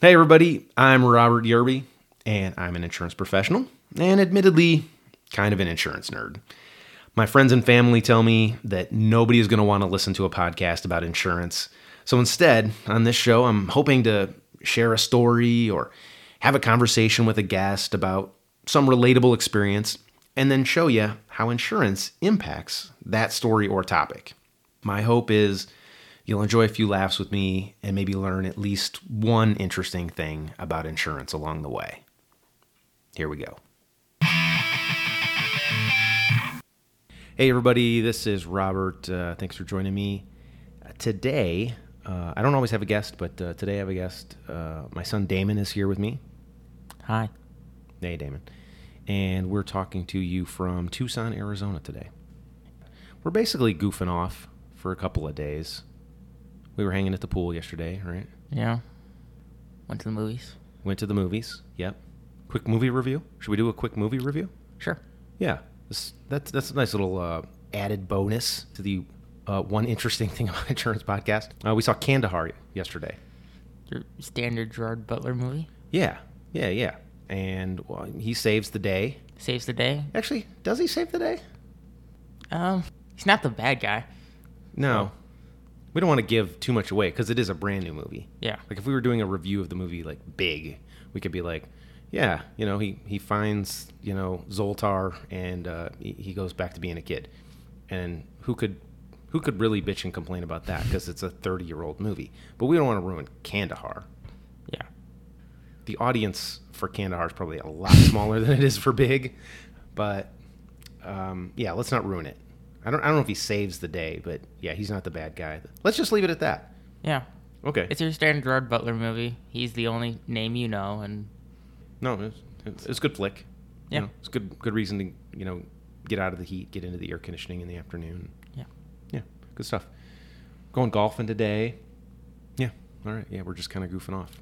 Hey, everybody, I'm Robert Yerby, and I'm an insurance professional, and admittedly, kind of an insurance nerd. My friends and family tell me that nobody is going to want to listen to a podcast about insurance. So instead, on this show, I'm hoping to share a story or have a conversation with a guest about some relatable experience and then show you how insurance impacts that story or topic. My hope is you'll enjoy a few laughs with me and maybe learn at least one interesting thing about insurance along the way. Here we go. Hey, everybody, this is Robert. Uh, thanks for joining me. Uh, today, uh, I don't always have a guest, but uh, today I have a guest. Uh, my son Damon is here with me. Hi. Hey, Damon. And we're talking to you from Tucson, Arizona today. We're basically goofing off for a couple of days. We were hanging at the pool yesterday, right? Yeah. Went to the movies. Went to the movies. Yep. Quick movie review. Should we do a quick movie review? Sure. Yeah. This, that's that's a nice little uh, added bonus to the uh, one interesting thing about insurance podcast. Uh, we saw Kandahar yesterday. Your standard Gerard Butler movie Yeah. Yeah. Yeah. And well, he saves the day. saves the day. Actually, does he save the day? Um, he's not the bad guy. No. We don't want to give too much away because it is a brand new movie. Yeah. Like if we were doing a review of the movie like Big, we could be like, yeah, you know, he he finds you know Zoltar and uh, he, he goes back to being a kid, and who could who could really bitch and complain about that because it's a thirty year old movie. But we don't want to ruin Kandahar. Yeah. The audience for Kandahar is probably a lot smaller than it is for Big, but um, yeah, let's not ruin it. I don't I don't know if he saves the day, but yeah, he's not the bad guy. Let's just leave it at that. Yeah. Okay. It's your standard Gerard Butler movie. He's the only name you know, and No, it's, it's, it's a good flick. You Yeah. know, it's good good reason to you know get out of the heat, get into the air conditioning in the afternoon. yeah. Yeah, good stuff. Going golfing today. Yeah. All right. Yeah, we're just kind of goofing off,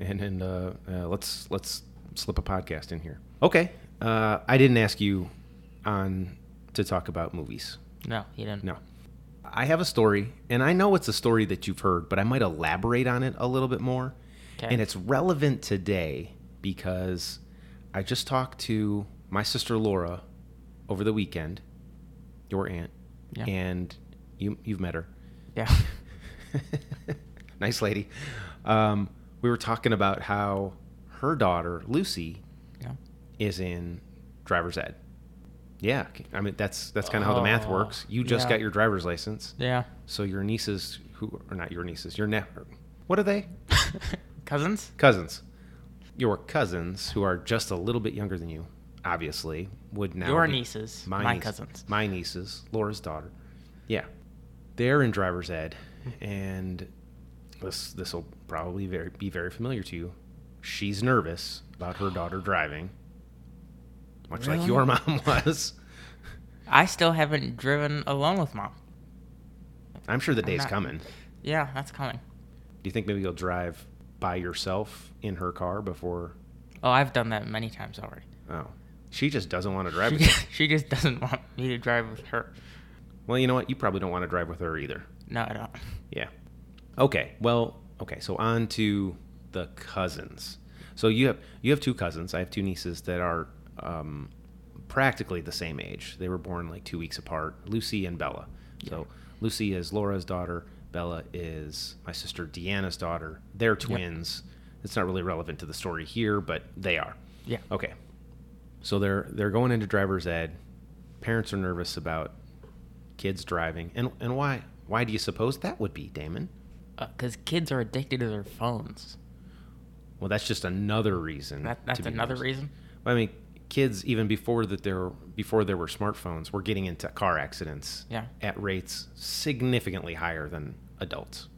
and and uh, uh, let's let's slip a podcast in here. Okay. Uh, I didn't ask you on to talk about movies. No, he didn't. No. I have a story, and I know it's a story that you've heard, but I might elaborate on it a little bit more. Okay. And it's relevant today because I just talked to my sister Laura over the weekend, your aunt, Yeah. and you you've met her. Yeah. nice lady. Um, we were talking about how her daughter Lucy Yeah. is in driver's ed. Yeah, I mean that's that's kind of how the math Oh, works. You just yeah. got your driver's license, Yeah. so your nieces who are not your nieces, your ne- what are they? Cousins? Cousins. Your cousins who are just a little bit younger than you, obviously, would now Your nieces, my niece- cousins. my nieces, Laura's daughter. Yeah, they're in driver's ed, and this this will probably very be very familiar to you. She's nervous about her daughter driving, much like your mom was. I still haven't driven alone with mom. I'm sure the I'm day's not- coming. Yeah, that's coming. Do you think maybe you'll drive by yourself in her car before? Oh, I've done that many times already. Oh, she just doesn't want to drive. She, with you. she just doesn't want me to drive with her. Well, you know what? You probably don't want to drive with her either. No, I don't. Yeah. Okay. Well, okay. So on to the cousins. So you have you have two cousins. I have two nieces that are um, practically the same age. They were born like two weeks apart. Lucy and Bella. So Lucy is Laura's daughter. Bella is my sister Deanna's daughter. They're twins. It's not really relevant to the story here, but they are. Yeah. Okay. So they're they're going into driver's ed. Parents are nervous about kids driving. And and why why do you suppose that would be, Damon? Because Uh, kids are addicted to their phones. Well, that's just another reason. That, that's another nervous. reason. I mean, kids even before that there before there were smartphones were getting into car accidents Yeah. at rates significantly higher than adults.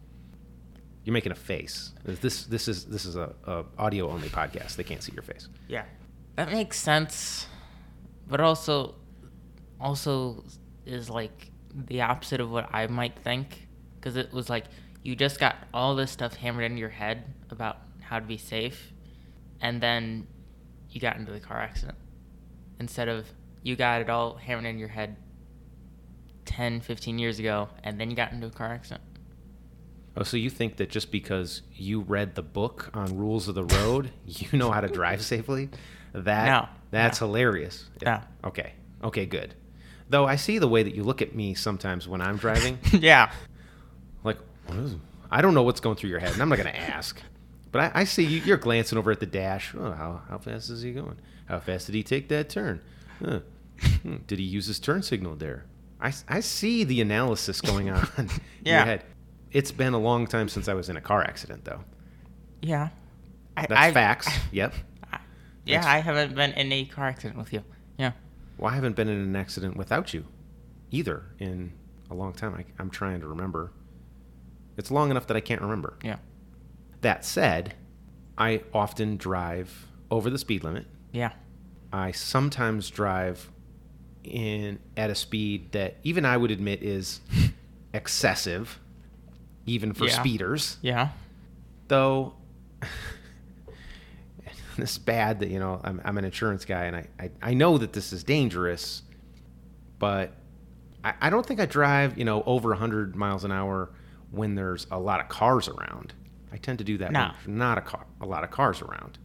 You're making a face. This this is this is a, a audio only podcast. They can't see your face. Yeah. That makes sense. But also also is like the opposite of what I might think cuz it was like you just got all this stuff hammered into your head about how to be safe and then you got into the car accident instead of you got it all hammered in your head 10 15 years ago and then you got into a car accident Oh, so you think that just because you read the book on rules of the road, you know how to drive safely? That No, that's hilarious. No. Okay. Okay, good. Though I see the way that you look at me sometimes when I'm driving, yeah. like what is, I don't know what's going through your head, and I'm not going to ask. But I, I see you, you're glancing over at the dash. Oh, how, how fast is he going? How fast did he take that turn? Huh. Hmm, Did he use his turn signal there? I, I see the analysis going on in your Yeah. head. It's been a long time since I was in a car accident, though. Yeah. I, That's I- facts. Yep. I- yeah, That's- I haven't been in a car accident with you. Yeah. Well, I haven't been in an accident without you either in a long time. I, I'm trying to remember. It's long enough that I can't remember. Yeah. That said, I often drive over the speed limit. Yeah. I sometimes drive in at a speed that even I would admit is excessive, even for Yeah. speeders. Yeah. Though it's bad that you know I'm, I'm an insurance guy and I, I, I know that this is dangerous, but I, I don't think I drive you know over 100 miles an hour when there's a lot of cars around. I tend to do that No. not a car a lot of cars around.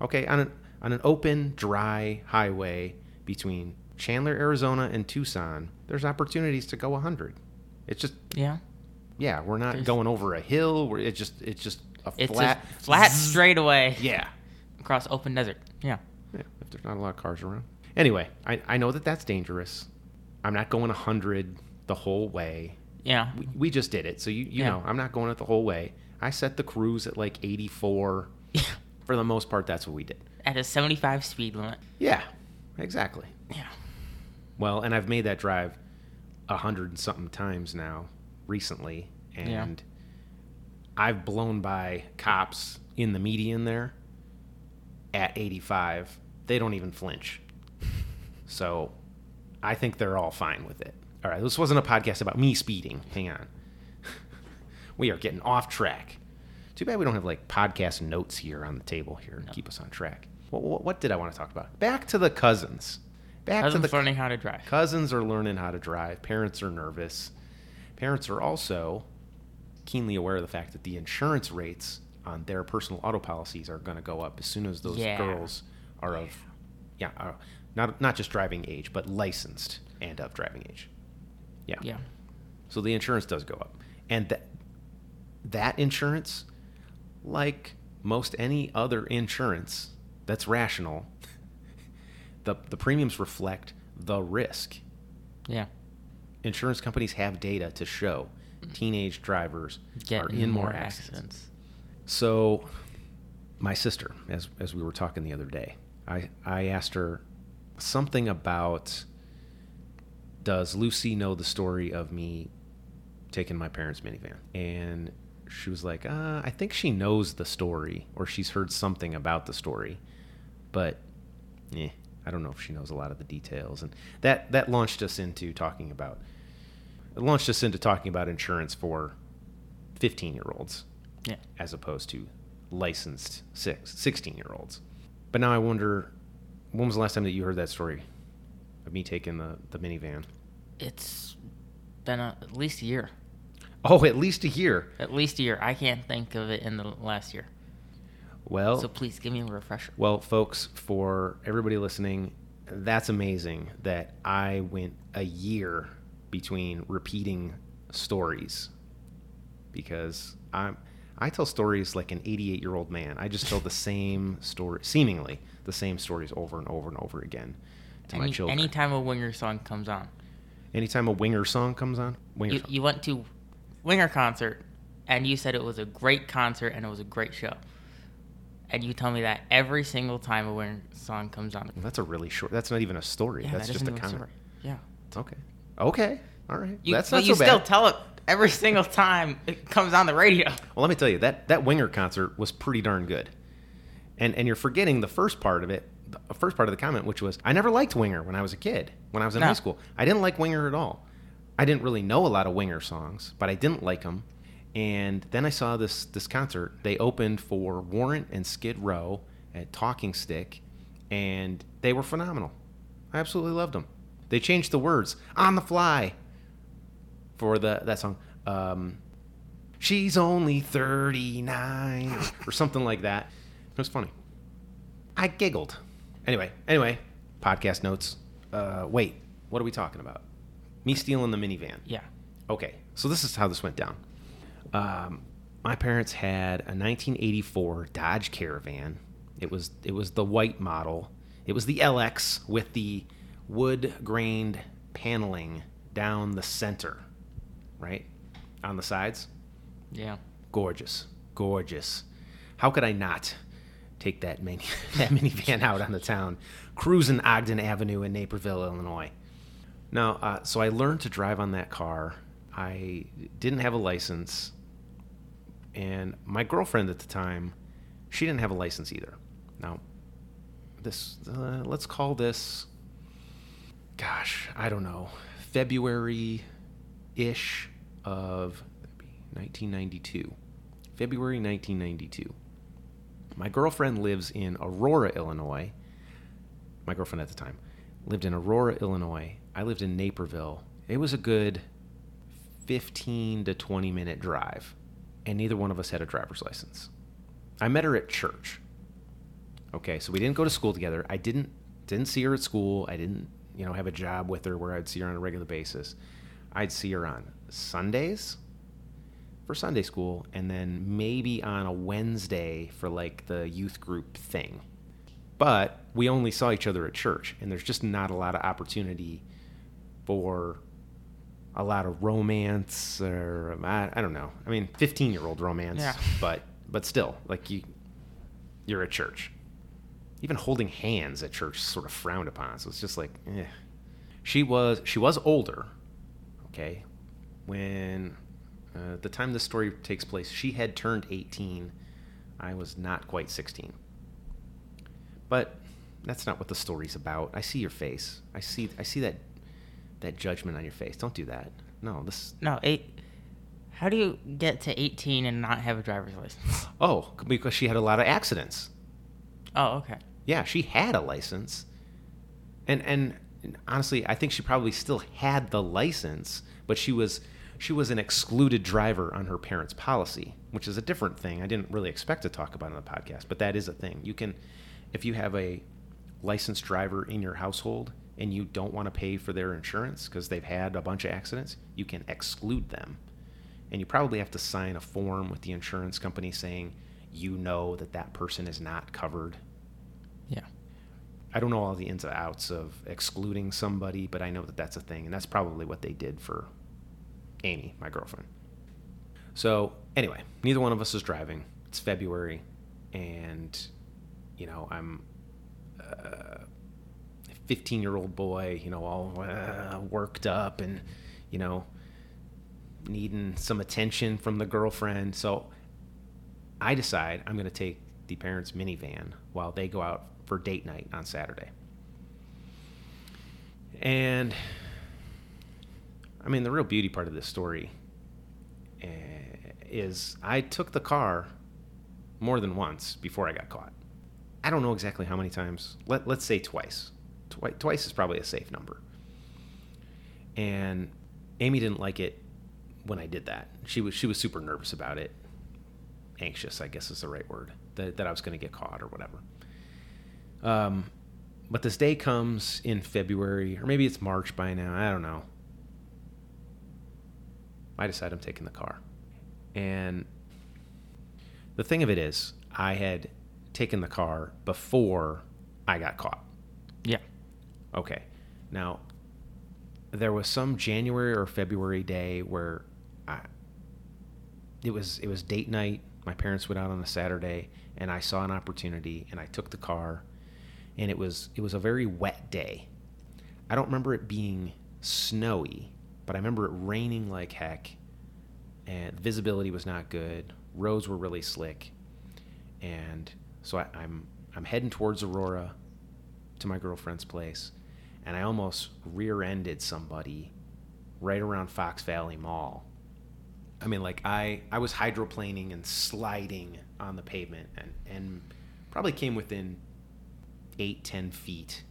Okay, on an on an open, dry highway between Chandler, Arizona and Tucson, there's opportunities to go 100. It's just Yeah. yeah, we're not There's- going over a hill. We're it's just it's just a It's flat a flat straightaway Yeah. across open desert. Yeah. Yeah, if there's not a lot of cars around. Anyway, I, I know that that's dangerous. I'm not going 100 the whole way. Yeah. We, we just did it. So you you Yeah. know, I'm not going it the whole way. I set the cruise at like 84. Yeah. For the most part, that's what we did. At a 75 speed limit. Yeah. Exactly. Yeah. Well, and I've made that drive a hundred and something times now recently, and Yeah. I've blown by cops in the median there at 85. They don't even flinch. So I think they're all fine with it. All right, this wasn't a podcast about me speeding. Hang on. we are getting off track. Too bad we don't have like podcast notes here on the table here to keep us on track. What, what, what did I want to talk about? Back to the cousins. Back Cousins to the learning how to drive. Cousins are learning how to drive. Parents are nervous. Parents are also keenly aware of the fact that the insurance rates on their personal auto policies are going to go up as soon as those Yeah. girls are of, yeah, are not not just driving age, but licensed and of driving age. Yeah. Yeah. So the insurance does go up, and that that insurance, like most any other insurance that's rational, the the premiums reflect the risk. Yeah. Insurance companies have data to show teenage drivers are in more accidents. So, my sister, as as we were talking the other day, I I asked her something about does Lucy know the story of me taking my parents' minivan? And she was like, uh, I think she knows the story, or she's heard something about the story, but eh, I don't know if she knows a lot of the details. And that that launched us into talking about it launched us into talking about insurance for 15 year olds Yeah. as opposed to licensed six, 16 year olds. But now I wonder, when was the last time that you heard that story of me taking the, the minivan? It's been a, at least a year. Oh, at least a year. At least a year. I can't think of it in the last year. Well, So please give me a refresher. well, folks, for everybody listening, that's amazing that I went a year between repeating stories because I'm I tell stories like an 88 year old man. I just tell the same story, seemingly the same stories over and over and over again to my Any, children. anytime a Winger song comes on, Anytime a Winger song comes on, Winger you, song. you went to Winger concert, and you said it was a great concert and it was a great show. And you tell me that every single time a Winger song comes on. Well, that's a really short. That's not even a story. Yeah, that's that just a comment. story. Yeah. It's okay. Okay. All right. You, that's but not you so still tell it every single time it comes on the radio. Well, let me tell you that that Winger concert was pretty darn good, and and you're forgetting the first part of it, the first part of the comment, which was I never liked Winger when I was a kid, when I was in No. high school. I didn't like Winger at all. I didn't really know a lot of Winger songs, but I didn't like them. And then I saw this this concert. They opened for Warrant and Skid Row at Talking Stick, and they were phenomenal. I absolutely loved them. They changed the words on the fly for the that song. Um, She's only 39 or something like that. It was funny. I giggled. Anyway, anyway, podcast notes. Uh, wait, what are we talking about? Me stealing the minivan. Yeah. Okay, so this is how this went down. Um, my parents had a 1984 Dodge Caravan. It was it was the white model. It was the LX with the wood grained paneling down the center, right on the sides. Yeah. Gorgeous, gorgeous. How could I not take that mini that minivan out on the town, cruising Ogden Avenue in Naperville, Illinois? Now, uh, so I learned to drive on that car. I didn't have a license, and my girlfriend at the time, she didn't have a license either. Now, this uh, let's call this, gosh, I don't know, February ish of 1992. February 1992. My girlfriend lives in Aurora, Illinois. My girlfriend at the time lived in Aurora, Illinois. I lived in Naperville. It was a good 15 to 20 minute drive, and neither one of us had a driver's license. I met her at church. Okay, so we didn't go to school together. I didn't didn't see her at school. I didn't, you know, have a job with her where I'd see her on a regular basis. I'd see her on Sundays for Sunday school and then maybe on a Wednesday for like the youth group thing. But we only saw each other at church and there's just not a lot of opportunity for a lot of romance or I, I don't know. I mean, 15-year-old romance, Yeah. but but still, like you you're at church. Even holding hands at church is sort of frowned upon. So it's just like, eh. She was she was older, okay, when uh, the time this story takes place, she had turned 18. I was not quite 16. But that's not what the story's about. I see your face. I see I see that that judgment on your face. Don't do that. No, this No, eight. How do you get to 18 and not have a driver's license? Oh, because she had a lot of accidents. Oh, okay. Yeah, she had a license. And and honestly, I think she probably still had the license, but she was she was an excluded driver on her parents' policy, which is a different thing. I didn't really expect to talk about on the podcast, but that is a thing. You can if you have a licensed driver in your household and you don't want to pay for their insurance because they've had a bunch of accidents, you can exclude them. And you probably have to sign a form with the insurance company saying you know that that person is not covered Yeah. I don't know all the ins and outs of excluding somebody, but I know that that's a thing, and that's probably what they did for Amy, my girlfriend. So anyway, neither one of us is driving. It's February, and you know I'm a 15 year old boy, you know, all uh, worked up and you know needing some attention from the girlfriend. So I decide I'm going to take the parents' minivan while they go out for date night on Saturday. And I mean, the real beauty part of this story uh, is I took the car more than once before I got caught. I don't know exactly how many times. Let, let's say twice. Twi- twice is probably a safe number. And Amy didn't like it when I did that. She was she was super nervous about it. Anxious, I guess is the right word. That, that I was going to get caught or whatever. Um, but this day comes in February, or maybe it's March by now. I don't know. I decide I'm taking the car. And the thing of it is, I had taken the car before I got caught. Okay. Now, there was some January or February day where I, it was it was date night. My parents went out on a Saturday, and I saw an opportunity, and I took the car, and it was it was a very wet day. I don't remember it being snowy, but I remember it raining like heck, and visibility was not good. Roads were really slick, and so I, I'm I'm heading towards Aurora to my girlfriend's place, and I almost rear-ended somebody right around Fox Valley Mall. I mean, like I I was hydroplaning and sliding on the pavement, and and probably came within eight ten feet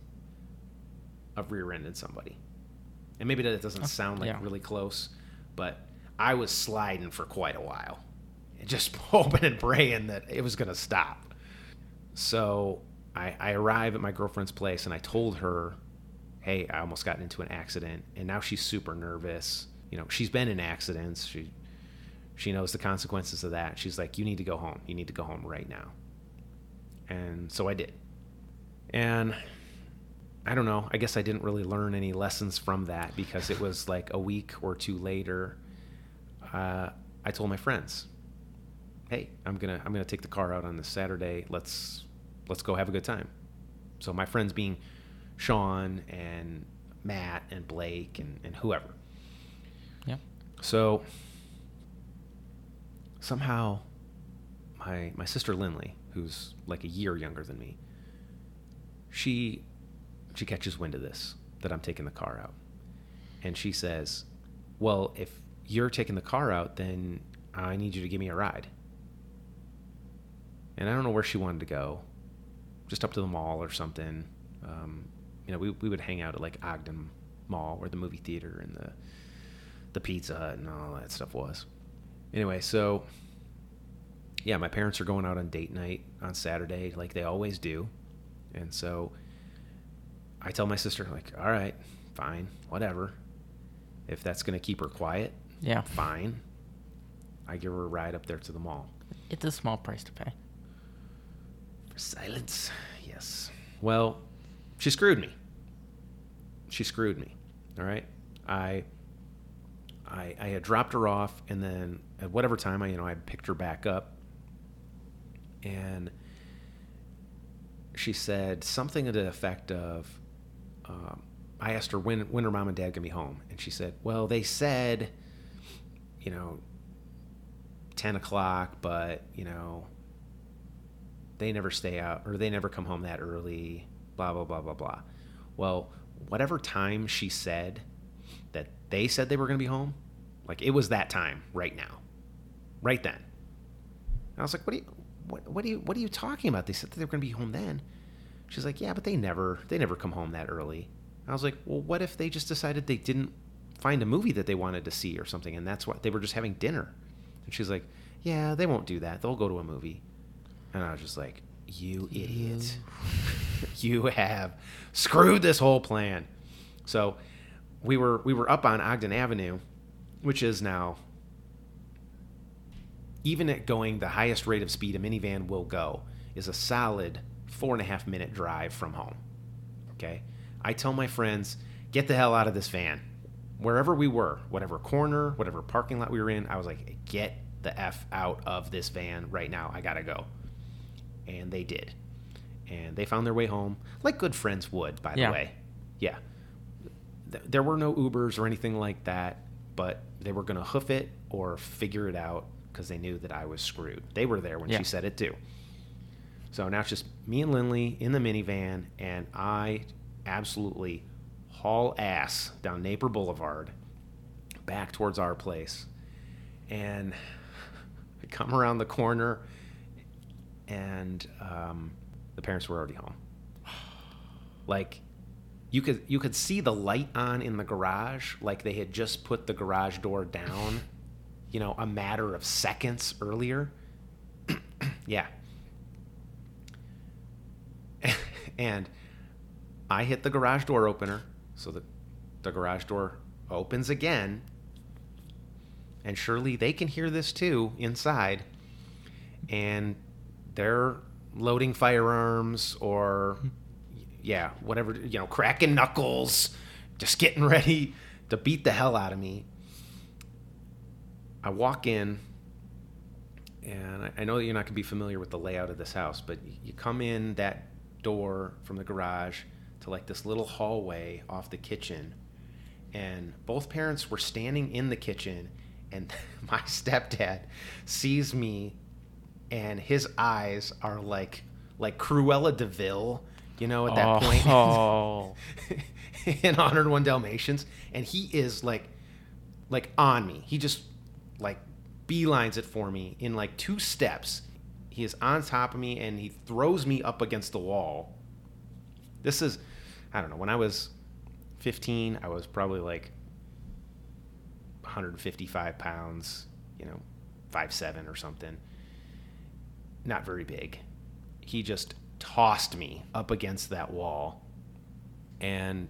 of rear-ended somebody. And maybe that doesn't sound like yeah. really close, but I was sliding for quite a while, And just hoping and praying that it was going to stop. So I, I arrive at my girlfriend's place and I told her, hey, I almost got into an accident. And now she's super nervous. You know, she's been in accidents. She, she knows the consequences of that. She's like, you need to go home. You need to go home right now. And so I did. And I don't know. I guess I didn't really learn any lessons from that because it was like a week or two later. Uh, I told my friends, "Hey, I'm gonna I'm gonna take the car out on this Saturday. Let's let's go have a good time." So my friends being Sean and Matt and Blake and, and whoever. Yeah. So somehow my my sister Lindley, who's like a year younger than me, she she catches wind of this that I'm taking the car out. And she says, "Well, if you're taking the car out, then I need you to give me a ride." And I don't know where she wanted to go, just up to the mall or something. Um, you know, we, we would hang out at like Ogden Mall, where the movie theater and the the Pizza Hut and all that stuff was. Anyway, so yeah, my parents are going out on date night on Saturday, like they always do, and so I tell my sister like, all right, fine, whatever. If that's gonna keep her quiet, Yeah. fine. I give her a ride up there to the mall. It's a small price to pay. For silence, yes. Well, she screwed me. She screwed me. All right. I, I, I had dropped her off, and then at whatever time I, you know, I picked her back up, and she said something to the effect of, um, I asked her when when her mom and dad gonna be home, and she said, "Well, they said, you know, ten o'clock, but you know, they never stay out or they never come home that early." Blah blah blah blah blah. Well, whatever time she said that they said they were gonna be home, like it was that time right now, right then. And I was like, "What do you, what, what do you, what are you talking about? They said they were gonna be home then." She's like, "Yeah, but they never, they never come home that early." I was like, "Well, what if they just decided they didn't find a movie that they wanted to see or something, and that's why they were just having dinner?" And she's like, "Yeah, they won't do that. They'll go to a movie." And I was just like, "You idiot! you have screwed this whole plan." So we were we were up on Ogden Avenue, which is now even at going the highest rate of speed a minivan will go is a solid four and a half minute drive from home. Okay. I tell my friends, get the hell out of this van. Wherever we were, whatever corner, whatever parking lot we were in, I was like, get the F out of this van right now. I gotta go. And they did. And they found their way home, like good friends would, by Yeah. the way. Yeah. Th- There were no Ubers or anything like that, but they were going to hoof it or figure it out because they knew that I was screwed. They were there when Yeah. she said it too. So now it's just me and Lindley in the minivan, and I absolutely haul ass down Naper Boulevard back towards our place. And I come around the corner, and um, the parents were already home. Like, you could you could see the light on in the garage, like they had just put the garage door down, you know, a matter of seconds earlier. yeah. and I hit the garage door opener, so the the garage door opens again. And surely they can hear this too inside. And they're loading firearms or yeah, whatever, you know, cracking knuckles, just getting ready to beat the hell out of me. I walk in, and I- know that you're not going to be familiar with the layout of this house, but you come in that door from the garage to like this little hallway off the kitchen, and both parents were standing in the kitchen, and my stepdad sees me, and his eyes are like like Cruella de Vil, you know, at that oh. point Oh. in 101 Dalmatians, and he is like, like on me. He just like beelines it for me in like two steps. He is on top of me, and he throws me up against the wall. This is, I don't know. When I was 15, I was probably like 155 pounds, you know, five seven or something. Not very big. He just tossed me up against that wall. And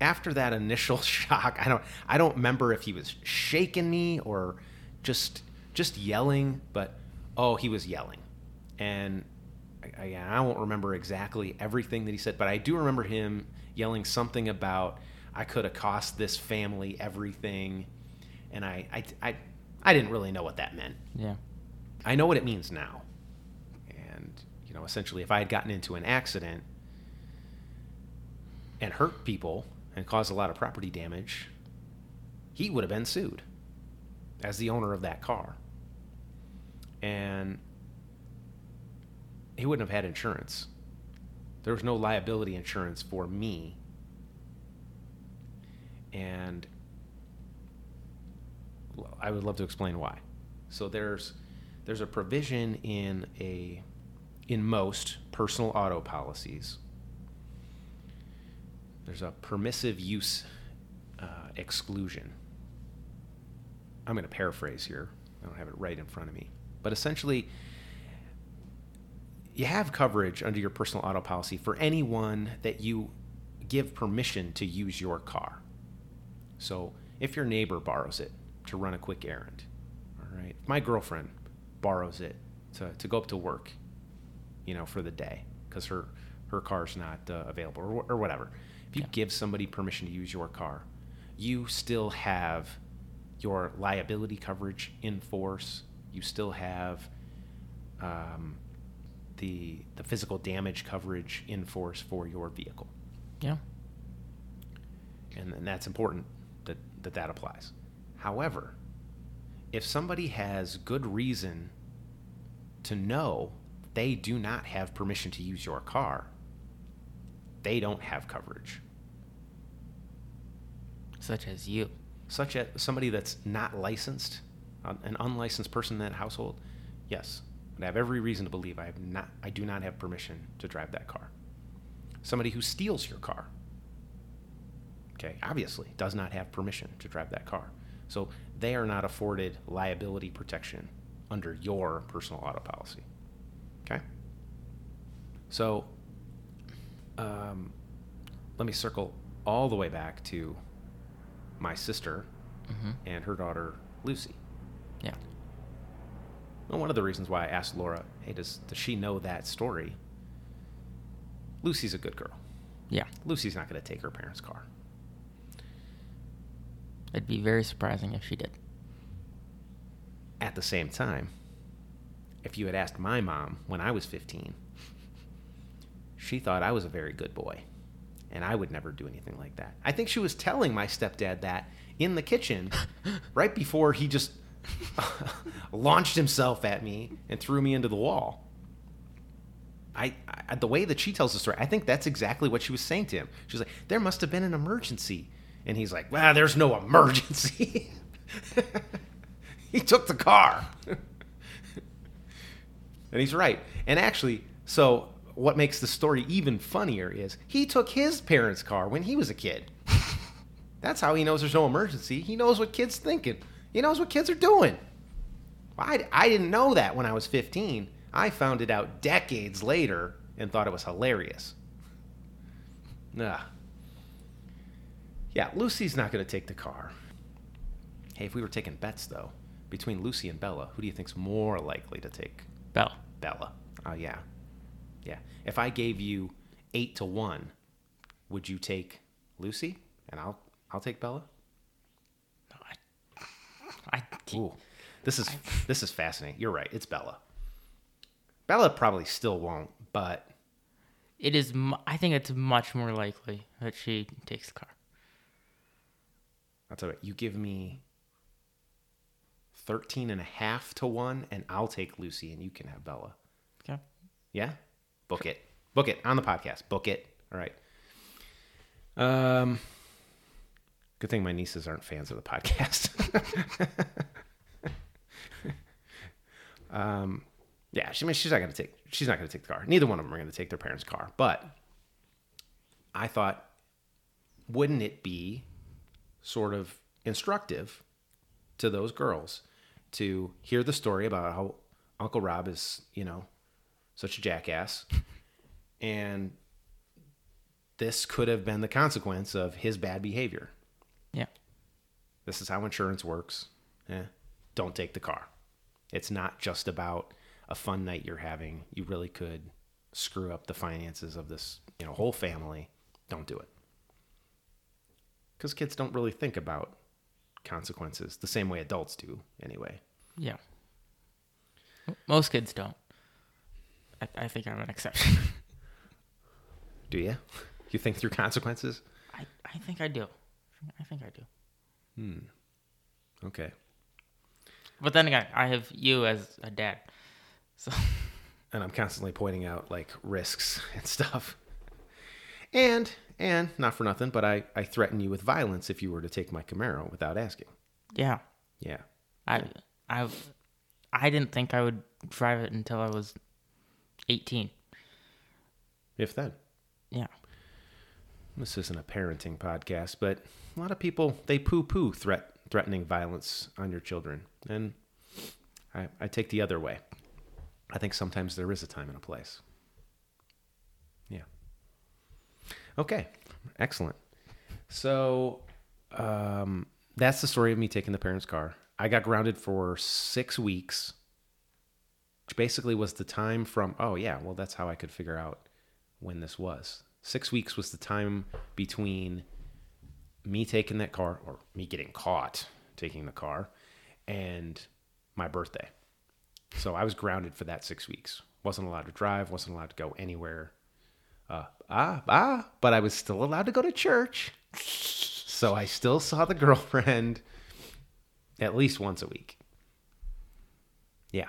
after that initial shock, I don't I don't remember if he was shaking me or just just yelling, but oh, he was yelling. And I, I, I won't remember exactly everything that he said, but I do remember him yelling something about I could have cost this family everything, and I, I, I, I didn't really know what that meant. Yeah. I know what it means now, and you know, essentially, if I had gotten into an accident and hurt people and caused a lot of property damage, he would have been sued as the owner of that car, and he wouldn't have had insurance. There was no liability insurance for me. And I would love to explain why. So there's there's a provision in a in most personal auto policies. There's a permissive use uh, exclusion. I'm going to paraphrase here. I don't have it right in front of me, but essentially, you have coverage under your personal auto policy for anyone that you give permission to use your car. So if your neighbor borrows it to run a quick errand, all right, if my girlfriend borrows it to, to go up to work, you know, for the day because her, her car's not uh, available or, or whatever. If you Yeah. give somebody permission to use your car, you still have your liability coverage in force. You still have um, the the physical damage coverage in force for your vehicle, Yeah. and, and that's important that, that that applies. However, if somebody has good reason to know they do not have permission to use your car, they don't have coverage. Such as you. Such as somebody that's not licensed, an unlicensed person in that household, yes, I have every reason to believe I have not, I do not have permission to drive that car. Somebody who steals your car, okay, obviously does not have permission to drive that car. So they are not afforded liability protection under your personal auto policy. Okay? So um, let me circle all the way back to my sister hmm and her daughter Lucy. Yeah. Well, one of the reasons why I asked Laura, hey, does, does she know that story? Lucy's a good girl. Yeah. Lucy's not going to take her parents' car. It'd be very surprising if she did. At the same time, if you had asked my mom when I was 15, she thought I was a very good boy and I would never do anything like that. I think she was telling my stepdad that in the kitchen right before he just launched himself at me and threw me into the wall. I, I the way that she tells the story, I think that's exactly what she was saying to him. She was like, "There must have been an emergency," and he's like, "Well, there's no emergency." he took the car, and he's right. And actually, so what makes the story even funnier is he took his parents' car when he was a kid. That's how he knows there's no emergency. He knows what kids thinking. He knows what kids are doing. I, I didn't know that when I was 15. I found it out decades later and thought it was hilarious. Ugh. Yeah, Lucy's not going to take the car. Hey, if we were taking bets, though, between Lucy and Bella, who do you think's more likely to take Bella. Bella? Oh, yeah. Yeah. If I gave you eight to one, would you take Lucy? And I'll I'll take Bella. No, I, I. Ooh, this is this is fascinating. You're right. It's Bella. Bella probably still won't, but it is. I think it's much more likely that she takes the car. I'll tell you you give me 13 and a half to one, and I'll take Lucy, and you can have Bella. Okay. Yeah? Book it. Book it on the podcast. Book it. All right. Um, good thing my nieces aren't fans of the podcast. um, yeah, she I mean she's not gonna take she's not gonna take the car. Neither one of them are gonna take their parents' car. But I thought, wouldn't it be sort of instructive to those girls to hear the story about how Uncle Rob is, you know, such a jackass. And this could have been the consequence of his bad behavior. Yeah. This is how insurance works. Eh, don't take the car. It's not just about a fun night you're having. You really could screw up the finances of this, you know, whole family. Don't do it. Cuz kids don't really think about consequences the same way adults do anyway. Yeah. Most kids don't. I, I think I'm an exception. Do you? You think through consequences? I, I think I do. I think I do. Hmm. Okay. But then again, I have you as a dad. So and I'm constantly pointing out like risks and stuff. And and not for nothing, but I I threaten you with violence if you were to take my Camaro without asking. yeah. Yeah. I I I didn't think I would drive it until I was 18. If then. Yeah. This isn't a parenting podcast, but a lot of people they poo-poo threat threatening violence on your children, and I, I take the other way. I think sometimes there is a time and a place. Yeah. Okay. Excellent. So um, that's the story of me taking the parents' car. I got grounded for six weeks, which basically was the time from, oh, yeah, well, that's how I could figure out when this was. Six weeks was the time between me taking that car, or me getting caught taking the car, and my birthday. So I was grounded for that six weeks. Wasn't allowed to drive, wasn't allowed to go anywhere. Uh, ah, ah, but I was still allowed to go to church. So I still saw the girlfriend at least once a week. Yeah.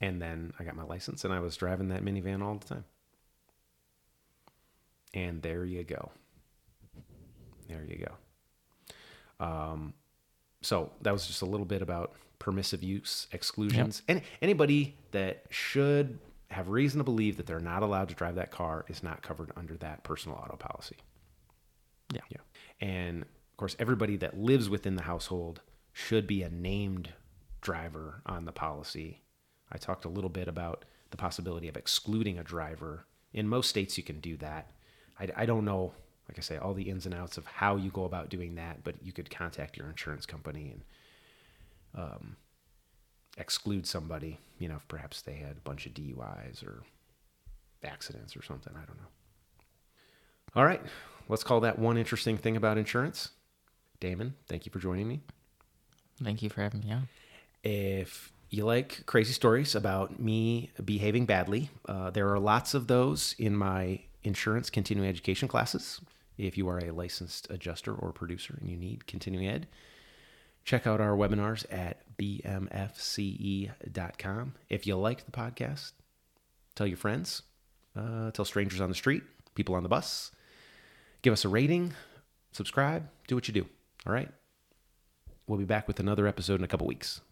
And then I got my license and I was driving that minivan all the time. And there you go. There you go. Um, so that was just a little bit about permissive use exclusions. And anybody that should have reason to believe that they're not allowed to drive that car is not covered under that personal auto policy. Yeah. Yeah. And of course, everybody that lives within the household should be a named driver on the policy. I talked a little bit about the possibility of excluding a driver. In most states, you can do that. I, I don't know, like I say, all the ins and outs of how you go about doing that, but you could contact your insurance company and um, exclude somebody, you know, if perhaps they had a bunch of DUIs or accidents or something. I don't know. All right, let's call that one interesting thing about insurance. Damon, thank you for joining me. Thank you for having me on. If you like crazy stories about me behaving badly, uh, there are lots of those in my insurance continuing education classes. If you are a licensed adjuster or producer and you need continuing ed, check out our webinars at bmfce.com. If you like the podcast, tell your friends, uh, tell strangers on the street, people on the bus, give us a rating, subscribe, do what you do. All right. We'll be back with another episode in a couple weeks.